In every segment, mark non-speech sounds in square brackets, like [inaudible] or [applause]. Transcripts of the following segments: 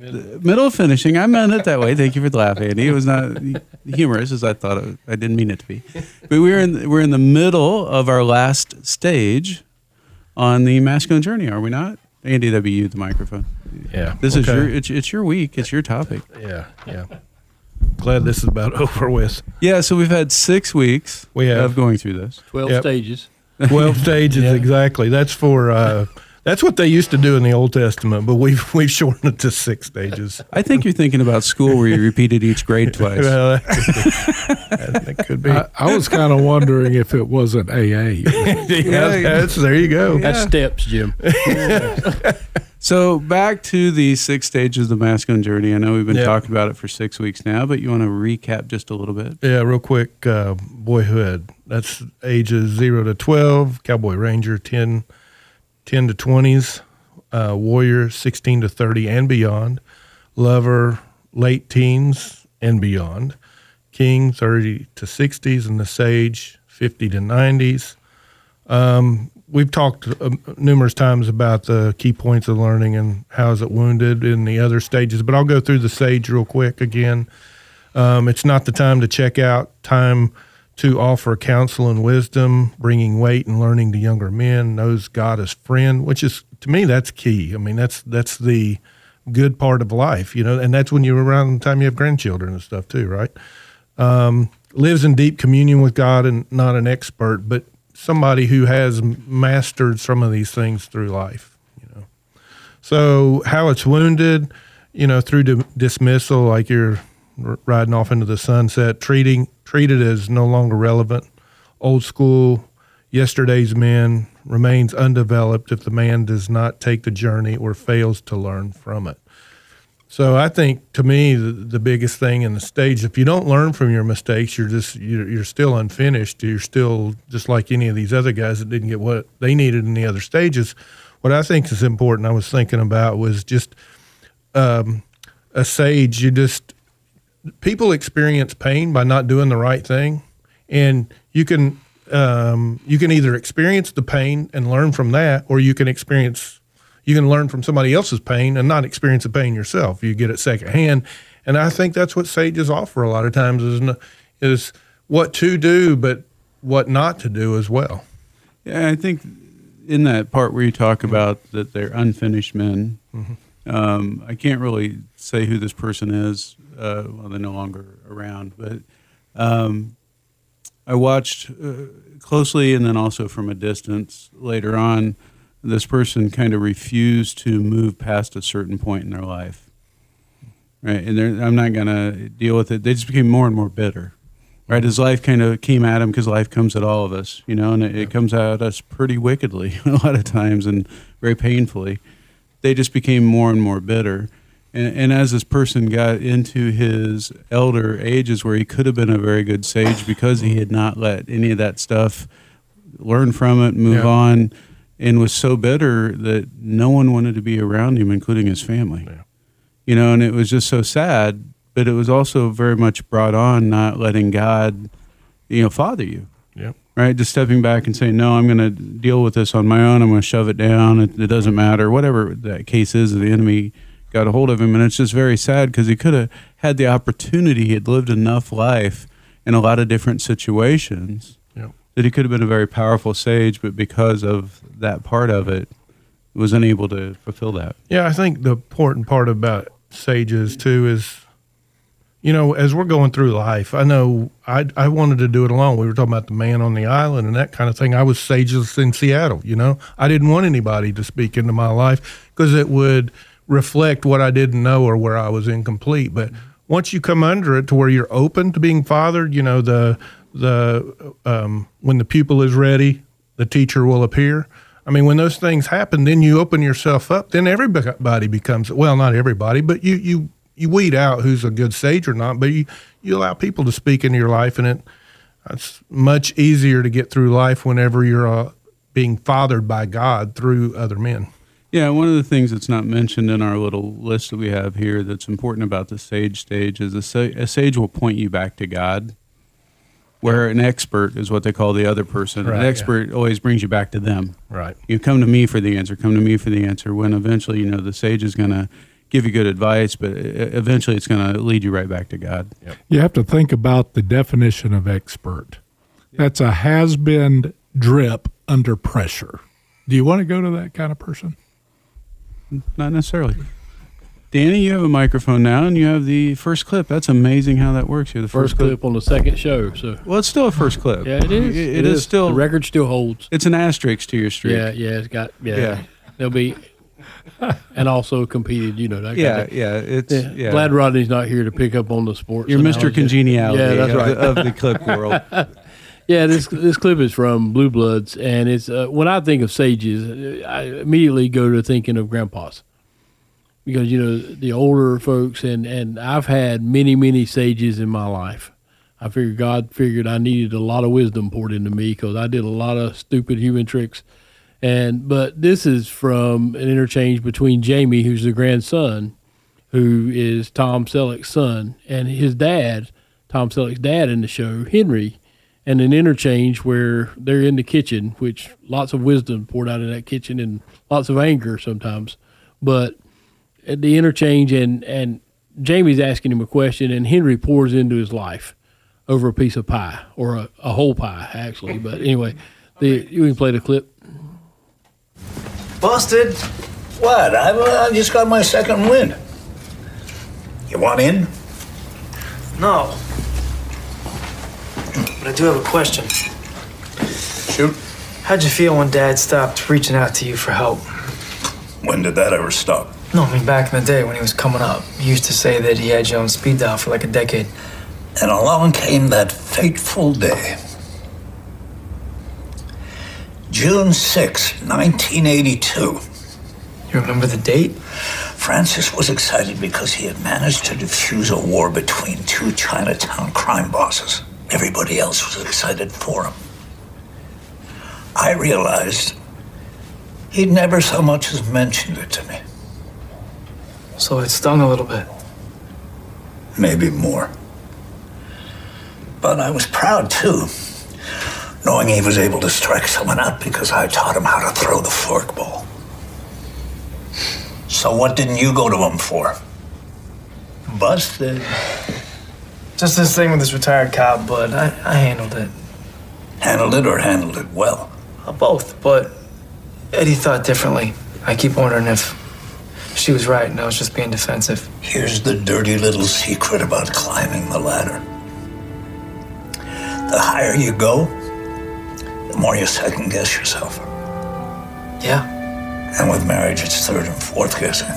The middle finishing. I meant it that way. Thank you for laughing. laugh, Andy. It was not humorous as I thought it, I didn't mean it to be. But we're in we're in the middle of our last stage on the masculine journey, are we not? Andy, that'd be you, the microphone. Yeah. This is your it's, it's your week. It's your topic. Yeah, yeah. Glad this is about [laughs] over with. Yeah. So we've had six weeks We have. of going through this. 12 Yep. stages. Twelve stages [laughs] exactly. That's for uh, that's what they used to do in the Old Testament, but we've we've shortened it to six stages. I think you're thinking about school where you repeated each grade twice. Well, that [laughs] could be. that could be. I, I was kind of wondering if it wasn't AA. [laughs] yeah, that's, there you go. That's steps, Jim. [laughs] So back to the six stages of the masculine journey. I know we've been Yeah. talking about it for six weeks now, but you want to recap just a little bit? Yeah, real quick. Uh, boyhood. That's ages zero to twelve. Cowboy Ranger 10, 10 to twenties. Uh, warrior sixteen to thirty and beyond. Lover late teens and beyond. King thirty to sixties, and the Sage fifty to nineties. Um, we've talked uh, numerous times about the key points of learning and how is it wounded in the other stages, but I'll go through the Sage real quick again. Um, it's not the time to check out, time to offer counsel and wisdom, bringing weight and learning to younger men, knows God as friend, which is, to me, that's key. I mean, that's, that's the good part of life, you know, and that's when you're around the time you have grandchildren and stuff too, right? Um, lives in deep communion with God and not an expert, but somebody who has mastered some of these things through life, you know. So how it's wounded, you know, through di- dismissal, like you're riding off into the sunset, treating treated as no longer relevant, old school, yesterday's man remains undeveloped if the man does not take the journey or fails to learn from it. So I think to me the, the biggest thing in the stage, if you don't learn from your mistakes, you're just you're, you're still unfinished. You're still just like any of these other guys that didn't get what they needed in the other stages. What I think is important, I was thinking about was just um, a sage. You just people experience pain by not doing the right thing, and you can um, you can either experience the pain and learn from that, or you can experience you can learn from somebody else's pain and not experience the pain yourself. You get it secondhand, and I think that's what sages offer a lot of times is is what to do, but what not to do as well. Yeah, I think in that part where you talk about that they're unfinished men, um, I can't really say who this person is. Uh, well, they're no longer around, but um, I watched uh, closely and then also from a distance later on. This person kind of refused to move past a certain point in their life, right? And they're, I'm not going to deal with it. They just became more and more bitter right? His life kind of came at him because life comes at all of us, you know, and it, it comes at us pretty wickedly [laughs] a lot of times and very painfully. They just became more and more bitter. And, and as this person got into his elder ages where he could have been a very good sage because he had not let any of that stuff learn from it, move Yeah. on, and was so bitter that no one wanted to be around him, including his family. You know, and it was just so sad, but it was also very much brought on not letting God, you know, father you Yep. right? Just stepping back and saying, no, I'm going to deal with this on my own. I'm going to shove it down. It, it doesn't matter. Whatever that case is, of the enemy got a hold of him. And it's just very sad because he could have had the opportunity. He had lived enough life in a lot of different situations Yep. that he could have been a very powerful sage, but because of that part of it, was unable to fulfill that. Yeah, I think the important part about sages too is you know, as we're going through life, I know I I wanted to do it alone. We were talking about the man on the island and that kind of thing. I was sageless in Seattle. You know, I didn't want anybody to speak into my life because it would reflect what I didn't know or where I was incomplete. But once you come under it to where you're open to being fathered, you know the the um, when the pupil is ready, the teacher will appear. I mean, when those things happen, then you open yourself up. Then everybody becomes well, not everybody, but you you you weed out who's a good sage or not. But you you allow people to speak into your life, and it it's much easier to get through life whenever you're uh, being fathered by God through other men. Yeah, one of the things that's not mentioned in our little list that we have here that's important about the sage stage is a, sa- a sage will point you back to God, where an expert is what they call the other person. Right, an yeah. expert always brings you back to them. Right. You come to me for the answer, come to me for the answer, when eventually, you know, the sage is going to give you good advice, but eventually it's going to lead you right back to God. You have to think about the definition of expert. That's a has been drip under pressure. Do you want to go to that kind of person? Not necessarily. Danny, you have a microphone now, and you have the first clip. That's amazing how that works. You're the First first, clip on the second show. So Well, it's still a first clip. yeah, it is. it is, still. the record still holds. It's an asterisk to your streak. Yeah, yeah, it's got yeah. Yeah. There'll be and also competed. You know that. yeah, of, yeah. It's yeah. yeah. Glad Rodney's not here to pick up on the sports. You're Mr. Congeniality. Yeah, that's of, the, of the clip world. [laughs] Yeah, this this clip is from Blue Bloods, and it's uh, when I think of sages, I immediately go to thinking of grandpas, because you know the older folks, and and I've had many many sages in my life. I figured God figured I needed a lot of wisdom poured into me because I did a lot of stupid human tricks, and but this is from an interchange between Jamie, who's the grandson, who is Tom Selleck's son, and his dad, Tom Selleck's dad in the show, Henry, and an interchange where they're in the kitchen, which lots of wisdom poured out in that kitchen and lots of anger sometimes. But at the interchange and and Jamie's asking him a question, and Henry pours into his life over a piece of pie or a, a whole pie actually. But anyway, the you can play the clip. Busted. What? I, I just got my second win. You want in? No. But I do have a question. Shoot. How'd you feel when Dad stopped reaching out to you for help? When did that ever stop? No, I mean back in the day when he was coming up. He used to say that he had you on speed dial for like a decade. And along came that fateful day. June 6, 1982. You remember the date? Francis was excited because he had managed to defuse a war between two Chinatown crime bosses. Everybody else was excited for him. I realized he'd never so much as mentioned it to me. So it stung a little bit. maybe more. But I was proud too, knowing he was able to strike someone out because I taught him how to throw the forkball. So what didn't you go to him for? Busted. Just this thing with this retired cop, but I, I handled it. Handled it or handled it well? Uh, both, but Eddie thought differently. I keep wondering if she was right and I was just being defensive. Here's the dirty little secret about climbing the ladder. The higher you go, the more you second guess yourself. Yeah? And with marriage, it's third and fourth guessing.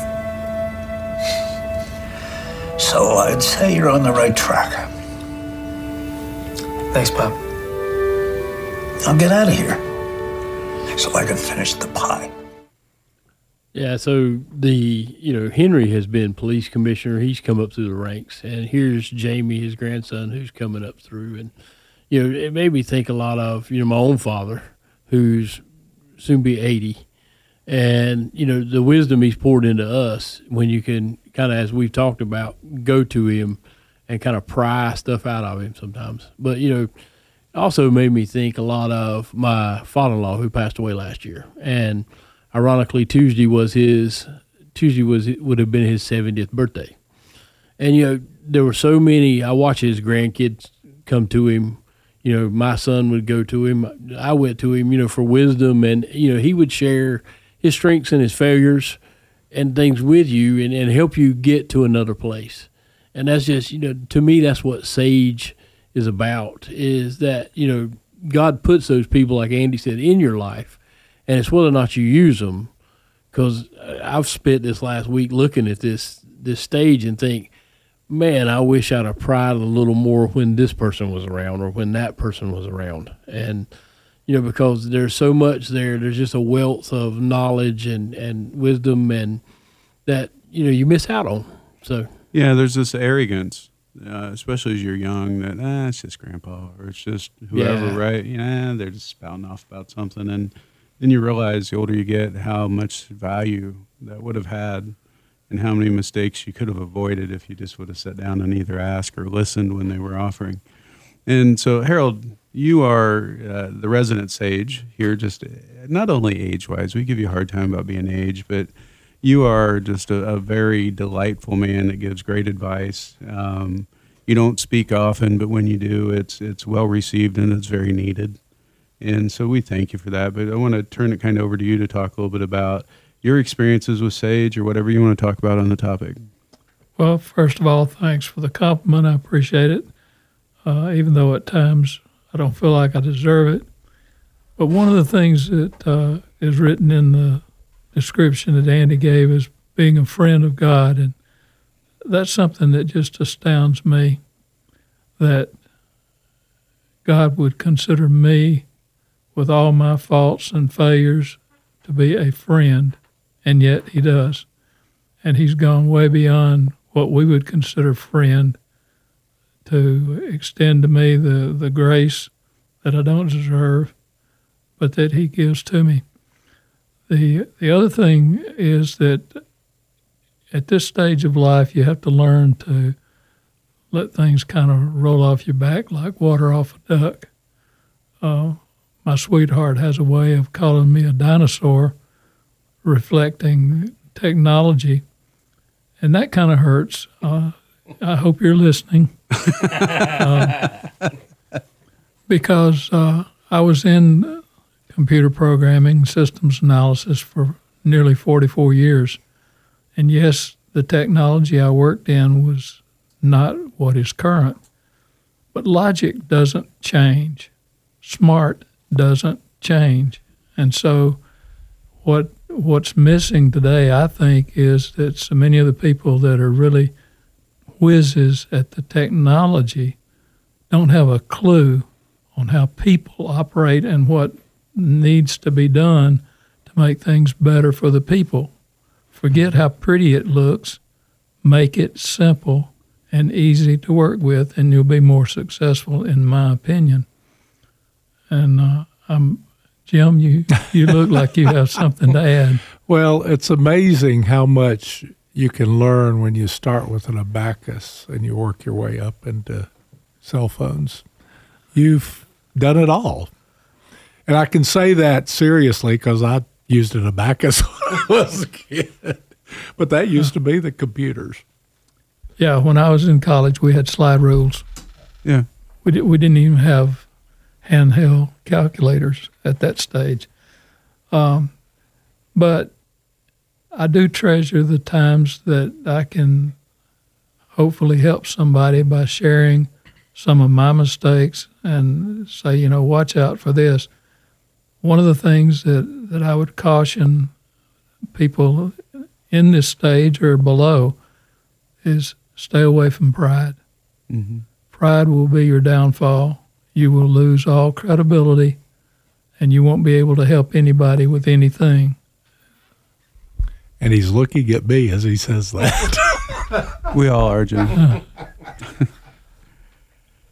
So I'd say you're on the right track. Thanks, Pop. I'll get out of here so I can finish the pie. Yeah, so the you know Henry has been police commissioner. He's come up through the ranks, and here's Jamie, his grandson, who's coming up through. And you know, it made me think a lot of you know my own father, who's soon be eighty, and you know the wisdom he's poured into us. When you can kind of, as we've talked about, go to him and kind of pry stuff out of him sometimes. But you know, also made me think a lot of my father-in-law who passed away last year. And ironically tuesday was his tuesday was would have been his 70th birthday. And you know there were so many i watched his grandkids come to him. You know my son would go to him. I went to him you know for wisdom. And you know he would share his strengths and his failures and things with you and, and help you get to another place and that's just you know to me that's what sage is about is that you know God puts those people like Andy said in your life, and it's whether or not you use them. Because uh, I've spent this last week looking at this this stage and think, man, I wish I'd have pried a little more when this person was around or when that person was around, and you know because there's so much there. There's just a wealth of knowledge and and wisdom and that you know you miss out on. So Yeah, there's this arrogance, uh, especially as you're young, that ah, it's just grandpa or it's just whoever, Yeah. right? Yeah, they're just spouting off about something, and then you realize the older you get how much value that would have had, and how many mistakes you could have avoided if you just would have sat down and either asked or listened when they were offering. And so, Harold, you are uh, the resident sage here. Just not only age-wise, we give you a hard time about being age, but you are just a, a very delightful man that gives great advice. Um, you don't speak often, but when you do, it's it's well received and it's very needed. And so we thank you for that. But I want to turn it kind of over to you to talk a little bit about your experiences with Sage or whatever you want to talk about on the topic. Well, first of all, thanks for the compliment. I appreciate it, uh, even though at times I don't feel like I deserve it. But one of the things that uh, is written in the description that Andy gave is being a friend of God. And that's something that just astounds me that God would consider me, with all my faults and failures, to be a friend. And yet He does and he's gone way beyond what we would consider friend to extend to me the, the grace that I don't deserve, but that he gives to me. The the other thing is that at this stage of life you have to learn to let things kind of roll off your back like water off a duck. Uh, my sweetheart has a way of calling me a dinosaur, reflecting technology and that kind of hurts. Uh, I hope you're listening, Um, because uh, I was in computer programming, systems analysis for nearly 44 years, and yes, the technology I worked in was not what is current, but logic doesn't change, smart doesn't change, and so what what's missing today, I think, is that so many of the people that are really whizzes at the technology don't have a clue on how people operate and what needs to be done to make things better for the people. Forget how pretty it looks, make it simple and easy to work with, and you'll be more successful, in my opinion. And uh, I'm Jim, you, you look like you have something to add. [laughs] Well, it's amazing how much you can learn when you start with an abacus and you work your way up into cell phones. You've done it all. And I can say that seriously because I used an abacus [laughs] when I was a kid. But that used to be the computers. Yeah, when I was in college, we had slide rules. Yeah. We, di- we didn't even have handheld calculators at that stage. Um, but I do treasure the times that I can hopefully help somebody by sharing some of my mistakes and say, you know, watch out for this. One of the things that, that I would caution people in this stage or below is stay away from pride. Mm-hmm. Pride will be your downfall. You will lose all credibility and you won't be able to help anybody with anything. And he's looking at me as he says that. [laughs] We all are, Jim. [laughs]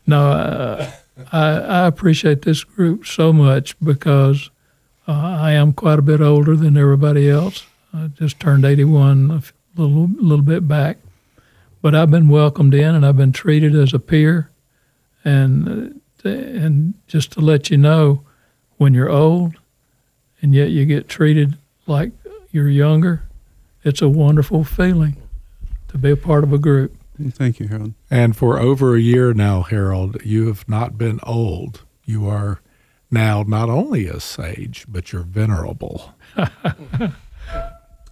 No, uh, I, I appreciate this group so much because uh, I am quite a bit older than everybody else. I just turned 81 a little, little bit back. But I've been welcomed in and I've been treated as a peer. And, uh, and just to let you know, when you're old and yet you get treated like you're younger, it's a wonderful feeling to be a part of a group. Thank you, Harold. And for over a year now, Harold, you have not been old. You are now not only a sage, but you're venerable. [laughs]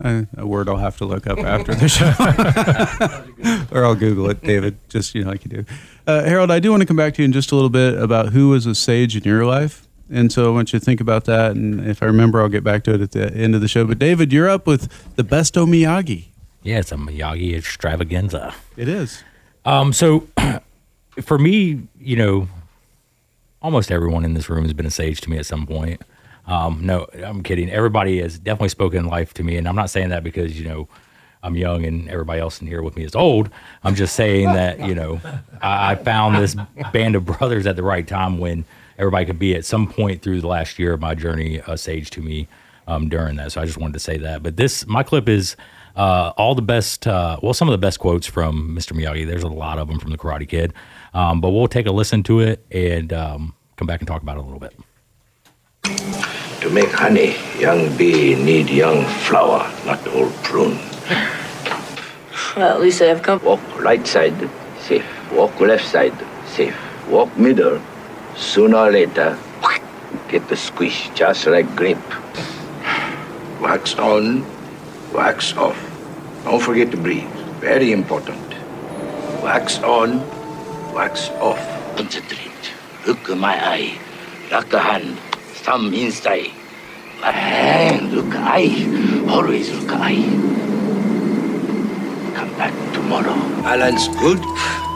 Uh, a word I'll have to look up after the [laughs] show, [laughs] or I'll Google it, David. Just you know, like you do. Uh, Harold, I do want to come back to you in just a little bit about who was a sage in your life, and so I want you to think about that. And if I remember, I'll get back to it at the end of the show. But David, you're up with the Besto Miyagi. Yeah, it's a Miyagi extravaganza. It is. Um, so [clears throat] for me, you know, almost everyone in this room has been a sage to me at some point. Um, no, I'm kidding. Everybody has definitely spoken life to me, and I'm not saying that because you know I'm young and everybody else in here with me is old. I'm just saying that you know I, I found this band of brothers at the right time when everybody could be at some point through the last year of my journey a sage to me um, during that. So I just wanted to say that. But this my clip is uh, all the best, uh, well, some of the best quotes from Mr. Miyagi. There's a lot of them from the Karate Kid, um, but we'll take a listen to it and um, come back and talk about it a little bit. To make honey, young bee need young flower, not old prune. Well, at least I have come. Walk right side, safe. Walk left side, safe. Walk middle. Sooner or later, get the squish, just like grape. Wax on, wax off. Don't forget to breathe. Very important. Wax on, wax off. Concentrate. Look at my eye. Lock a hand. Thumb inside. And look eye. Always look eye. Come back tomorrow. Balance good.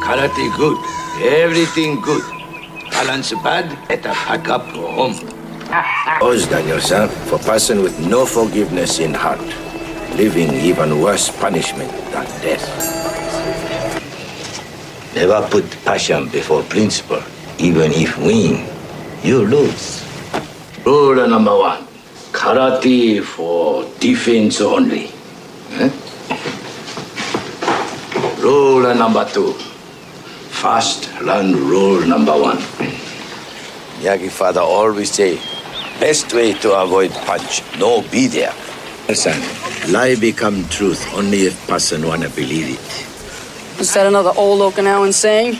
Karate good. Everything good. Balance bad. Better pack up home. [laughs] Ose Daniel-san for person with no forgiveness in heart. Living even worse punishment than death. Never put passion before principle. Even if win, you lose. Rule number one. Karate for defense only. Eh? Rule number two. First learn rule number one. Miyagi father always say, best way to avoid punch, no be there. Listen, lie become truth only if person wanna believe it. Is that another old Okinawan saying?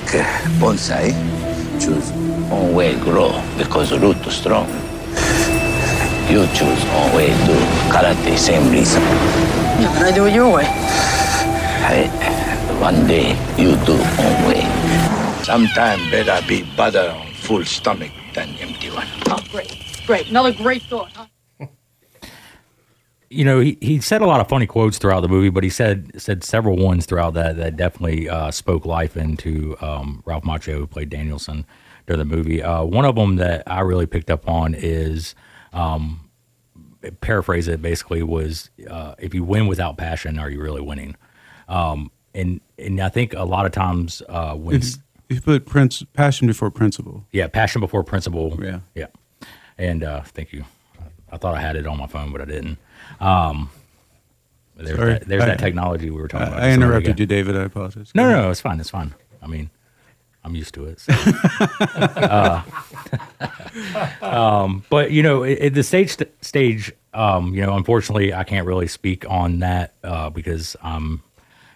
Bonsai, choose one way grow because root too strong. You choose one way do karate, same reason. Yeah, but I do it your way. Hey, one day you do one way. Sometime better be butter on full stomach than empty one. Oh, great. Great. Another great thought, huh? you know, he, he said a lot of funny quotes throughout the movie, but he said said several ones throughout that that definitely uh, spoke life into um, Ralph Macchio, who played Daniel-san during the movie. Uh, one of them that I really picked up on is, um, paraphrase it basically was, uh, if you win without passion, are you really winning? Um, and and I think a lot of times uh, when If, if you put prince, passion before principle. yeah, passion before principle. Yeah. Yeah. And uh, thank you. I thought I had it on my phone, but I didn't. Um, there's Sorry. that, there's I- that technology we were talking I- about. I just a minute interrupted you, David. I apologize. No, no, no, it's fine. It's fine. I mean, I'm used to it. so. [laughs] uh, [laughs] um, but you know, at at the stage stage, um, you know, unfortunately, I can't really speak on that uh, because I'm,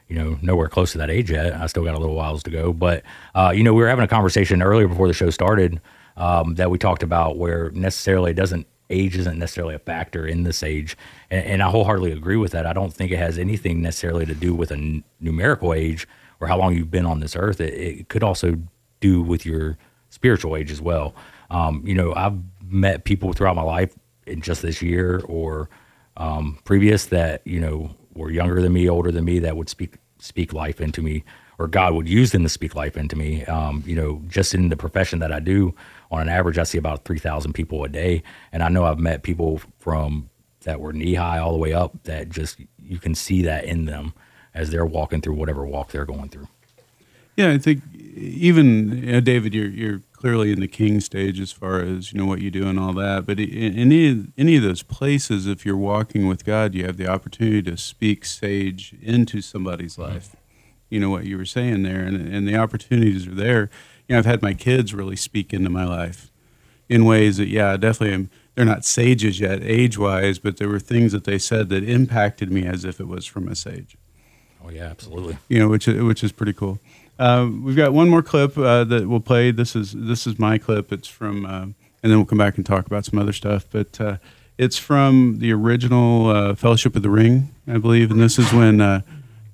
you know, nowhere close to that age yet. I still got a little whiles to go. But uh, you know, we were having a conversation earlier before the show started um, that we talked about where necessarily it doesn't age isn't necessarily a factor in this age, and, and I wholeheartedly agree with that. I don't think it has anything necessarily to do with a n- numerical age or how long you've been on this earth. It, it could also do with your spiritual age as well. Um, you know, I've met people throughout my life in just this year or um, previous that you know were younger than me, older than me, that would speak speak life into me, or God would use them to speak life into me. Um, you know, just in the profession that I do, on an average, I see about three thousand people a day, and I know I've met people from that were knee high all the way up that just you can see that in them as they're walking through whatever walk they're going through. Yeah, I think even you know, David, you're you're clearly in the king stage as far as you know what you do and all that. But in any any of those places, if you're walking with God, you have the opportunity to speak sage into somebody's mm-hmm. life. You know what you were saying there, and and the opportunities are there. You know, I've had my kids really speak into my life in ways that, yeah, definitely. am they're not sages yet, age wise, but there were things that they said that impacted me as if it was from a sage Oh yeah, absolutely. you know, which which is pretty cool. Uh, we've got one more clip uh, that we'll play. This is this is my clip. It's from, uh, and then we'll come back and talk about some other stuff. But uh, It's from the original uh, Fellowship of the Ring, I believe, and this is when uh,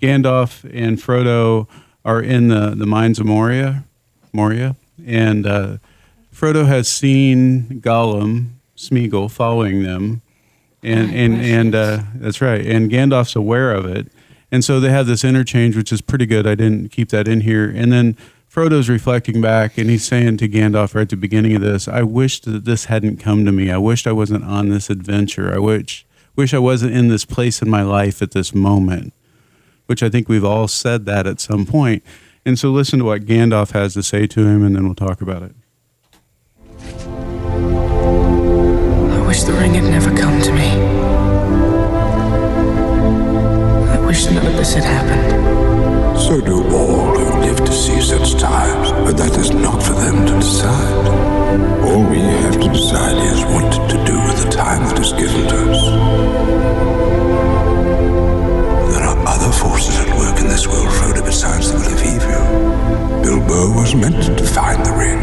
Gandalf and Frodo are in the the mines of Moria, Moria, and uh, Frodo has seen Gollum, Smeagol, following them, and and and uh, that's right, and Gandalf's aware of it, and so they have this interchange, which is pretty good. I didn't keep that in here, and then. Frodo's reflecting back and he's saying to Gandalf right at the beginning of this, I wish that this hadn't come to me. I wished I wasn't on this adventure. I wish wish I wasn't in this place in my life at this moment. Which I think we've all said that at some point. And so listen to what Gandalf has to say to him and then we'll talk about it. I wish the ring had never come to me. This had happened. So do all who live to see such times, but that is not for them to decide. All we have to decide is what to do with the time that is given to us. There are other forces at work in this world, Frodo, besides the will of evil. Bilbo was meant to find the ring,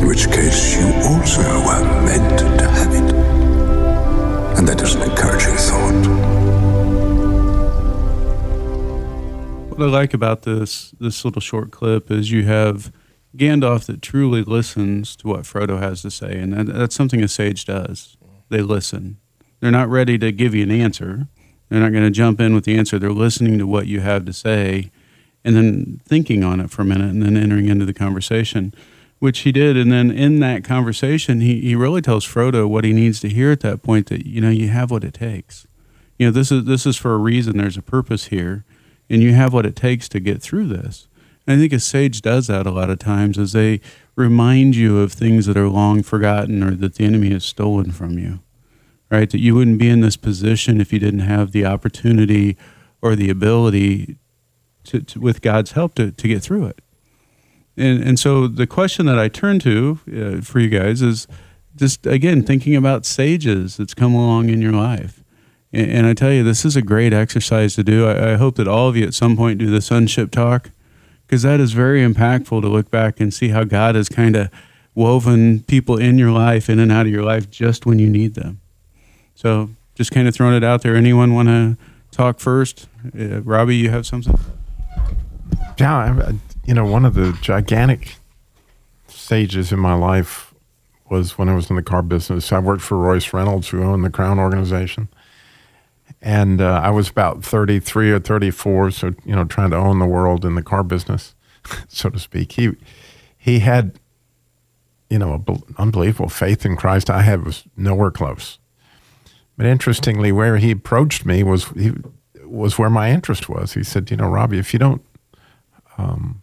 in which case you also were meant to have it. And that is an encouraging thought. What I like about this this little short clip is you have Gandalf that truly listens to what Frodo has to say, and that, that's something a sage does. They listen. They're not ready to give you an answer. They're not going to jump in with the answer. They're listening to what you have to say, and then thinking on it for a minute, and then entering into the conversation, which he did. And then in that conversation, he he really tells Frodo what he needs to hear at that point. That you know you have what it takes. You know this is this is for a reason. There's a purpose here and you have what it takes to get through this. And I think a sage does that a lot of times as they remind you of things that are long forgotten or that the enemy has stolen from you. Right? That you wouldn't be in this position if you didn't have the opportunity or the ability to, to with God's help to, to get through it. And, and so the question that I turn to uh, for you guys is just again thinking about sages that's come along in your life and, I tell you, this is a great exercise to do. I, I hope that all of you at some point do the sonship talk because that is very impactful to look back and see how God has kind of woven people in your life, in and out of your life, just when you need them. So, just kind of throwing it out there. Anyone want to talk first? Uh, Robbie, you have something? Yeah, you know, one of the gigantic stages in my life was when I was in the car business. I worked for Royce Reynolds, who owned the Crown organization and uh, I was about 33 or 34, so you know, trying to own the world in the car business, [laughs] so to speak. He he had, you know, unbelievable faith in Christ. I had was nowhere close. But interestingly, where he approached me was he was where my interest was. He said, "You know, Robbie, if you don't um,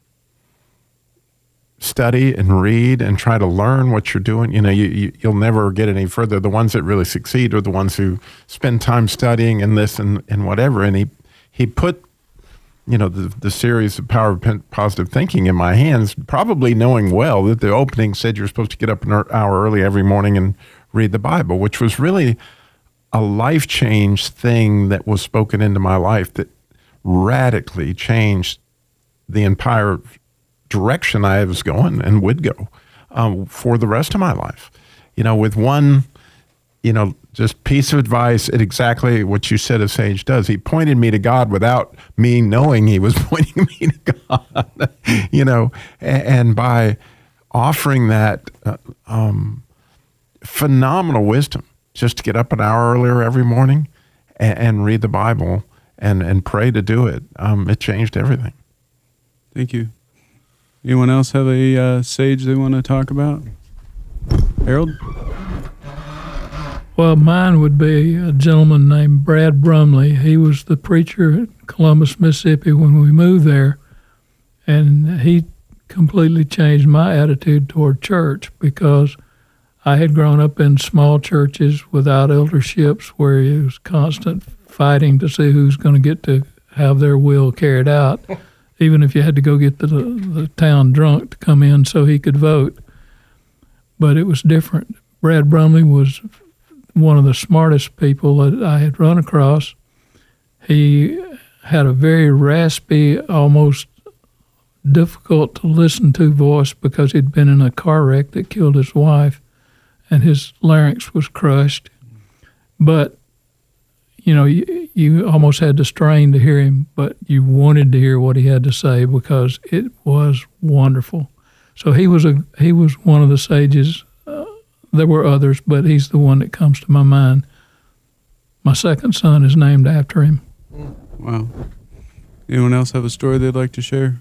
study and read and try to learn what you're doing, you know, you, you, will never get any further. The ones that really succeed are the ones who spend time studying and this and, and whatever. And he, he put, you know, the, the series of Power of Positive Thinking in my hands, probably knowing well that the opening said you're supposed to get up an hour early every morning and read the Bible, which was really a life change thing that was spoken into my life that radically changed the entire direction I was going and would go um, for the rest of my life. You know, with one, you know, just piece of advice at exactly what you said a sage does. He pointed me to God without me knowing he was [laughs] pointing me to God, [laughs] you know, and, by offering that uh, um, phenomenal wisdom just to get up an hour earlier every morning and, and read the Bible and, and pray to do it, um, it changed everything. Thank you. Anyone else have a uh, sage they want to talk about? Harold? Well, mine would be a gentleman named Brad Brumley. He was the preacher at Columbus, Mississippi when we moved there. And he completely changed my attitude toward church because I had grown up in small churches without elderships where it was constant fighting to see who's going to get to have their will carried out [laughs] even if you had to go get the, the town drunk to come in so he could vote. But it was different. Brad Brumley was one of the smartest people that I had run across. He had a very raspy, almost difficult to listen to voice because he'd been in a car wreck that killed his wife and his larynx was crushed. but you know, you, you almost had to strain to hear him, but you wanted to hear what he had to say because it was wonderful. So he was a he was one of the sages. Uh, there were others, but he's the one that comes to my mind. My second son is named after him. Wow. Anyone else have a story they'd like to share?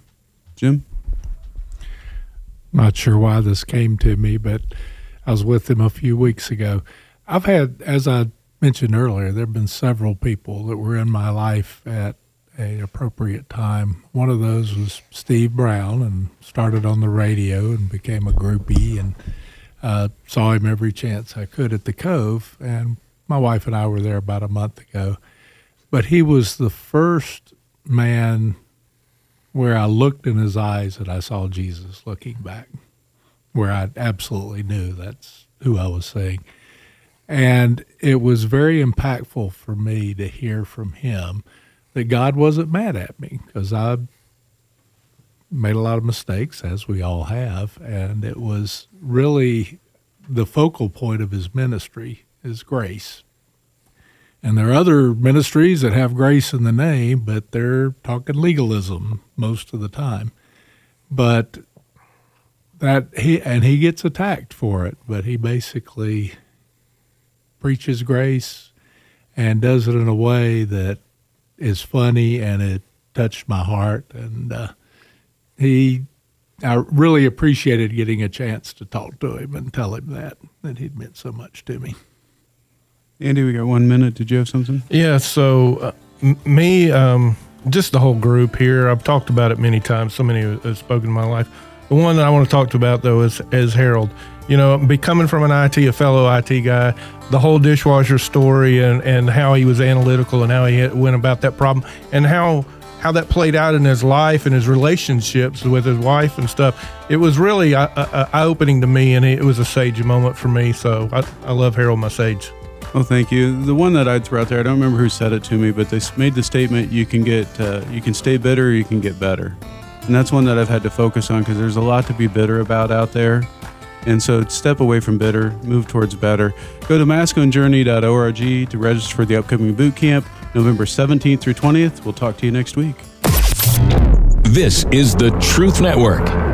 Jim? Not sure why this came to me, but I was with him a few weeks ago. I've had, as I mentioned earlier, there have been several people that were in my life at a appropriate time. One of those was Steve Brown, and started on the radio and became a groupie, and uh, saw him every chance I could at the Cove. And my wife and I were there about a month ago, but he was the first man where I looked in his eyes and I saw Jesus looking back, where I absolutely knew that's who I was seeing. And it was very impactful for me to hear from him that God wasn't mad at me because I made a lot of mistakes, as we all have. And it was really the focal point of his ministry is grace. And there are other ministries that have grace in the name, but they're talking legalism most of the time. But that he and he gets attacked for it, but he basically preaches grace and does it in a way that is funny and it touched my heart and uh, he I really appreciated getting a chance to talk to him and tell him that that he'd meant so much to me. Andy, we got one minute. Did you have something? Yeah. So uh, m- me, um, just the whole group here. I've talked about it many times. So many have spoken in my life. The one that I want to talk to about though is is Harold. You know, be coming from an IT, a fellow IT guy, the whole dishwasher story and, and how he was analytical and how he went about that problem and how how that played out in his life and his relationships with his wife and stuff. It was really uh, uh, uh, eye opening to me, and it was a sage moment for me. So I, I love Harold, my sage. Well, thank you. The one that I'd throw out there, I don't remember who said it to me, but they made the statement: you can get, uh, you can stay bitter, you can get better, and that's one that I've had to focus on because there's a lot to be bitter about out there. And so step away from bitter, move towards better. Go to masculinejourney.org to register for the upcoming boot camp, November 17th through 20th. We'll talk to you next week. This is the Truth Network.